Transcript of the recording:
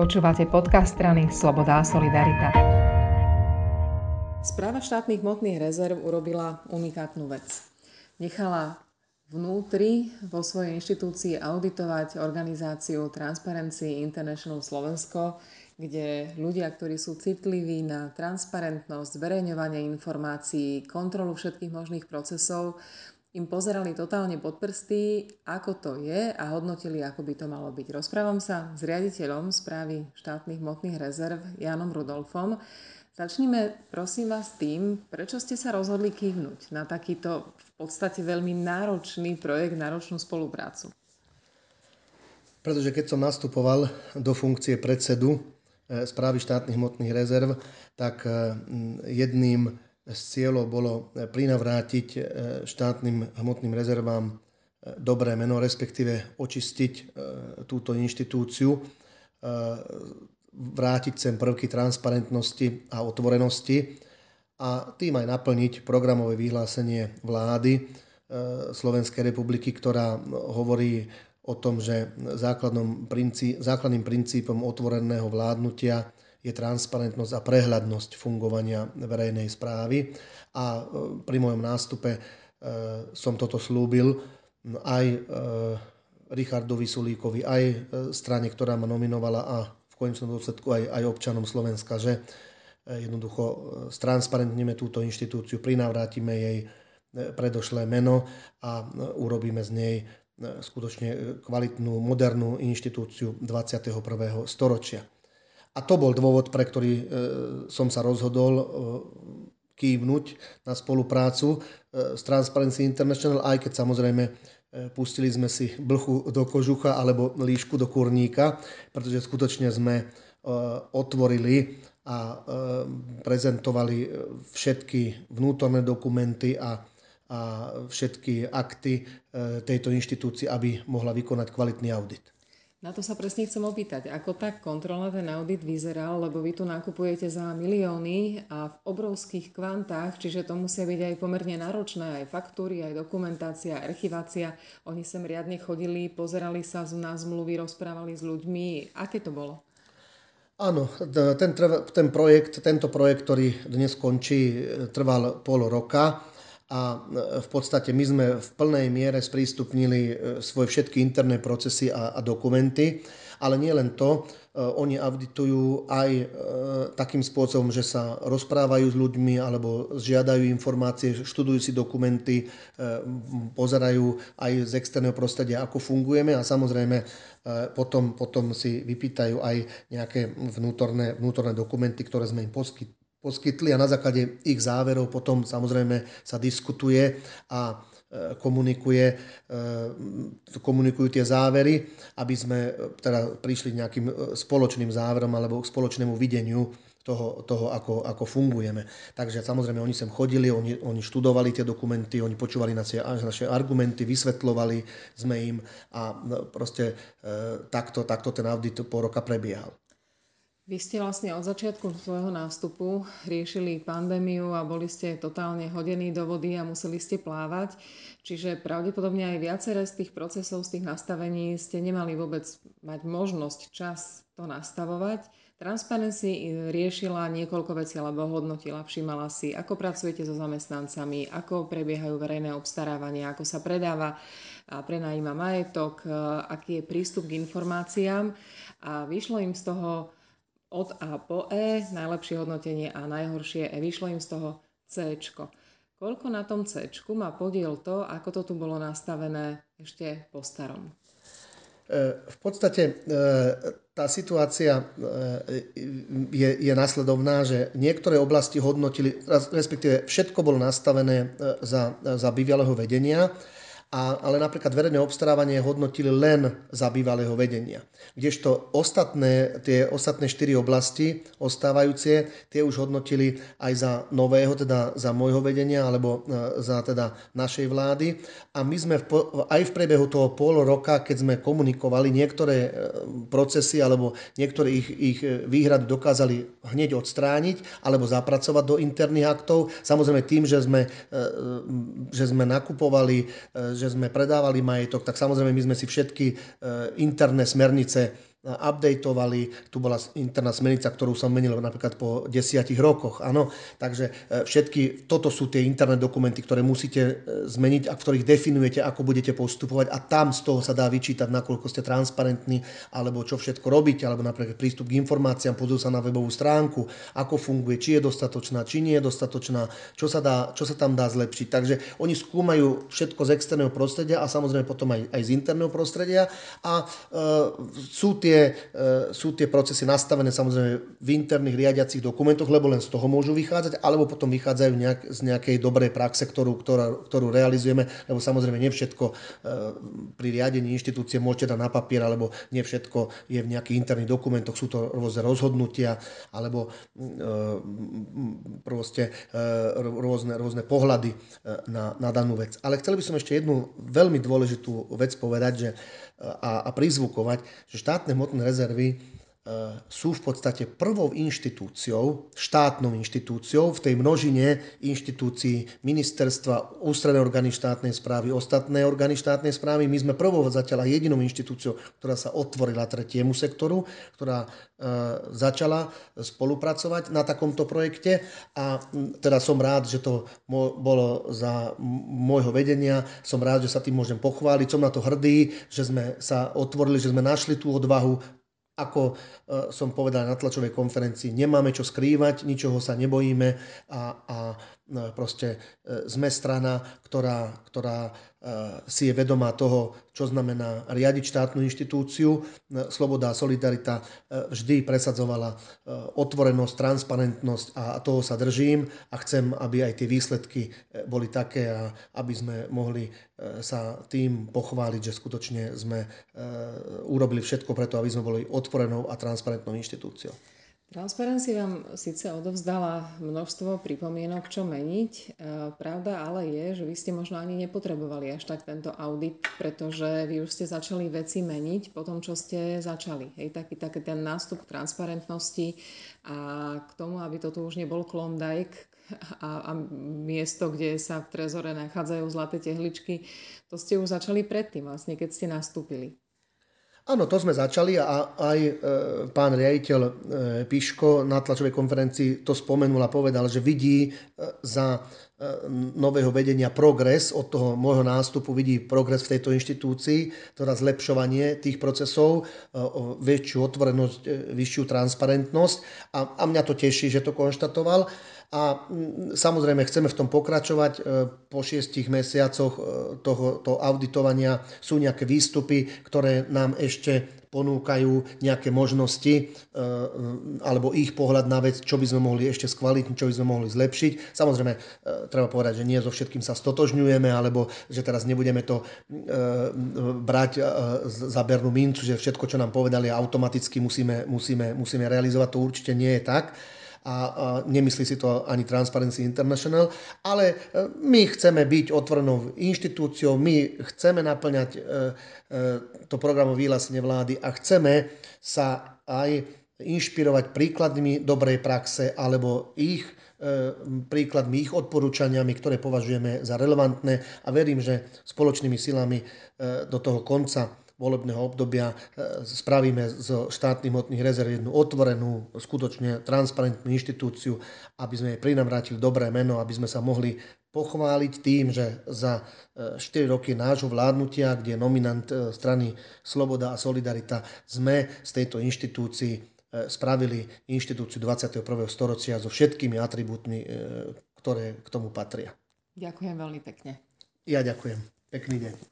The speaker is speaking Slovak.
Počúvate podcast strany Sloboda a Solidarita. Správa štátnych hmotných rezerv urobila unikátnu vec. Nechala vnútri vo svojej inštitúcii auditovať organizáciu Transparency International Slovensko, kde ľudia, ktorí sú citliví na transparentnosť, zverejňovanie informácií, kontrolu všetkých možných procesov, im pozerali totálne pod prsty, ako to je a hodnotili, ako by to malo byť. Rozprávam sa s riaditeľom správy štátnych hmotných rezerv Janom Rudolfom. Začnime prosím vás tým, prečo ste sa rozhodli kývnuť na takýto v podstate veľmi náročný projekt, náročnú spoluprácu. Pretože keď som nastupoval do funkcie predsedu eh, správy štátnych hmotných rezerv, tak eh, jedným z cieľov bolo eh, prinavrátiť eh, štátnym hmotným rezervám eh, dobré meno, respektíve očistiť túto inštitúciu, vrátiť sem prvky transparentnosti a otvorenosti a tým aj naplniť programové vyhlásenie vlády Slovenskej republiky, ktorá hovorí o tom, že základným princípom otvoreného vládnutia je transparentnosť a prehľadnosť fungovania verejnej správy. A e, pri mojom nástupe e, som toto slúbil aj e, Richardovi Sulíkovi, aj strane, ktorá ma nominovala a v konečnom dôsledku aj, aj občanom Slovenska, že jednoducho stransparentníme túto inštitúciu, prinavrátime jej predošlé meno a urobíme z nej skutočne kvalitnú, modernú inštitúciu 21. storočia. A to bol dôvod, pre ktorý e, som sa rozhodol e, kývnuť na spoluprácu e, s Transparency International, aj keď samozrejme pustili sme si blchu do kožucha alebo líšku do kurníka, pretože skutočne sme otvorili a prezentovali všetky vnútorné dokumenty a, a všetky akty tejto inštitúcie, aby mohla vykonať kvalitný audit. Na to sa presne chcem opýtať, ako tak kontrola ten audit vyzeral, lebo vy tu nakupujete za milióny a v obrovských kvantách, čiže to musia byť aj pomerne náročné, aj faktúry, aj dokumentácia, archivácia. Oni sem riadne chodili, pozerali sa na zmluvy, rozprávali s ľuďmi. Aké to bolo? Áno, ten, ten projekt, tento projekt, ktorý dnes končí, trval pol roka a e, v podstate my sme v plnej miere sprístupnili e, svoje všetky interné procesy a, a dokumenty, ale nie len to, e, oni auditujú aj takým spôsobom, že sa rozprávajú s ľuďmi alebo žiadajú informácie, študujú si dokumenty, pozerajú aj z externého prostredia, ako fungujeme a samozrejme potom, potom si vypýtajú aj nejaké vnútorné, vnútorné dokumenty, ktoré sme im poskytli poskytli a na základe ich záverov potom samozrejme sa diskutuje a e, komunikuje, e, komunikujú tie závery, aby sme e, teda prišli nejakým spoločným záverom alebo k spoločnému videniu toho, toho ako, ako fungujeme. Takže samozrejme oni sem chodili, oni, oni študovali tie dokumenty, oni počúvali naše, naše argumenty, vysvetlovali sme im a proste takto, takto ten audit po roka prebiehal. Vy ste vlastne od začiatku svojho nástupu riešili pandémiu a boli ste totálne hodení do vody a museli ste plávať. Čiže pravdepodobne aj viaceré z tých procesov, z tých nastavení ste nemali vôbec mať možnosť čas to nastavovať. Transparency riešila niekoľko vecí, alebo hodnotila, všimala si, ako pracujete so zamestnancami, ako prebiehajú verejné obstarávania, ako sa predáva a prenajíma majetok, aký je prístup k informáciám. A vyšlo im z toho od A po E, najlepšie hodnotenie a najhoršie E. Vyšlo im z toho C. Koľko na tom C má podiel to, ako to tu bolo nastavené ešte po starom? E, v podstate e, tá situácia e, je, je nasledovná, že niektoré oblasti hodnotili, respektíve všetko bolo nastavené za, za bývalého vedenia, a, ale napríklad verejné obstarávanie hodnotili len za bývalého vedenia. Kdežto ostatné, tie ostatné štyri oblasti ostávajúce, tie už hodnotili aj za nového, teda za môjho vedenia, alebo e, za teda našej vlády. A my sme v, aj v priebehu toho pol roka, keď sme komunikovali, niektoré e, procesy alebo niektoré ich, ich výhrady dokázali hneď odstrániť alebo zapracovať do interných aktov. Samozrejme tým, že sme, e, že sme nakupovali že sme predávali majetok, tak samozrejme my sme si všetky e, interné smernice updateovali. Tu bola interná smernica, ktorú som menil napríklad po desiatich rokoch. Áno, takže e, všetky, toto sú tie interné dokumenty, ktoré musíte e, zmeniť a ktorých definujete, ako budete postupovať a tam z toho sa dá vyčítať, nakoľko ste transparentní, alebo čo všetko robíte, alebo napríklad prístup k informáciám, pozrú sa na webovú stránku, ako funguje, či je dostatočná, či nie je dostatočná, čo sa, dá, čo sa tam dá zlepšiť. Takže oni skúmajú všetko z externého prostredia a samozrejme potom aj, aj z interného prostredia a e, sú tie tie, e, sú tie procesy nastavené samozrejme v interných riadiacich dokumentoch, lebo len z toho môžu vychádzať, alebo potom vychádzajú nejak, z nejakej dobrej praxe, ktorú, ktorá, ktorú realizujeme, lebo samozrejme nie všetko e, pri riadení inštitúcie môžete dať na papier, alebo nie všetko je v nejakých interných dokumentoch, sú to rôzne rozhodnutia, alebo e, proste rôzne, rôzne pohľady na, na danú vec. Ale chcel by som ešte jednu veľmi dôležitú vec povedať, že a, a prizvukovať, že štátne hmotné rezervy sú v podstate prvou inštitúciou, štátnou inštitúciou v tej množine inštitúcií ministerstva, ústredné orgány štátnej správy, ostatné orgány štátnej správy. My sme prvou zatiaľ jedinou inštitúciou, ktorá sa otvorila tretiemu sektoru, ktorá e, začala spolupracovať na takomto projekte. A teda som rád, že to bolo za môjho vedenia, som rád, že sa tým môžem pochváliť, som na to hrdý, že sme sa otvorili, že sme našli tú odvahu ako e, som povedal na tlačovej konferencii, nemáme čo skrývať, ničoho sa nebojíme a, a proste e, sme strana, ktorá, ktorá si je vedomá toho, čo znamená riadiť štátnu inštitúciu. Sloboda a solidarita vždy presadzovala otvorenosť, transparentnosť a toho sa držím a chcem, aby aj tie výsledky boli také a aby sme mohli sa tým pochváliť, že skutočne sme urobili všetko preto, aby sme boli otvorenou a transparentnou inštitúciou. Transparency vám síce odovzdala množstvo pripomienok, čo meniť. E, pravda ale je, že vy ste možno ani nepotrebovali až tak tento audit, pretože vy už ste začali veci meniť po tom, čo ste začali. Hej, taký, taký ten nástup k transparentnosti a k tomu, aby toto už nebol klondajk a, a miesto, kde sa v trezore nachádzajú zlaté tehličky, to ste už začali predtým, vlastne, keď ste nastúpili. Áno, to sme začali a aj e, pán riaditeľ e, Piško na tlačovej konferencii to spomenul a povedal, že vidí e, za nového vedenia progres, od toho môjho nástupu vidí progres v tejto inštitúcii, teda zlepšovanie tých procesov, väčšiu otvorenosť, vyššiu transparentnosť a, a mňa to teší, že to konštatoval. A samozrejme chceme v tom pokračovať. E, po šiestich mesiacoch e, toho auditovania sú nejaké výstupy, ktoré nám ešte ponúkajú nejaké možnosti e, alebo ich pohľad na vec, čo by sme mohli ešte skvalitniť, čo by sme mohli zlepšiť. Samozrejme, treba povedať, že nie so všetkým sa stotožňujeme, alebo že teraz nebudeme to brať za bernú mincu, že všetko, čo nám povedali, automaticky musíme, musíme, musíme realizovať. To určite nie je tak a, nemyslí si to ani Transparency International, ale e, my chceme byť otvorenou inštitúciou, my chceme naplňať e, e, to programové výhlasenie vlády a chceme sa aj inšpirovať príkladmi dobrej praxe alebo ich príkladmi, ich odporúčaniami, ktoré považujeme za relevantné a verím, že spoločnými silami do toho konca volebného obdobia e, spravíme zo štátnych hmotných rezerv jednu otvorenú, skutočne transparentnú inštitúciu, aby sme jej prinavrátili dobré meno, aby sme sa mohli pochváliť tým, že za 4 e, roky nášho vládnutia, kde je nominant e, strany Sloboda a Solidarita, sme z tejto inštitúcii spravili inštitúciu 21. storočia so všetkými atribútmi, ktoré k tomu patria. Ďakujem veľmi pekne. Ja ďakujem. Pekný deň.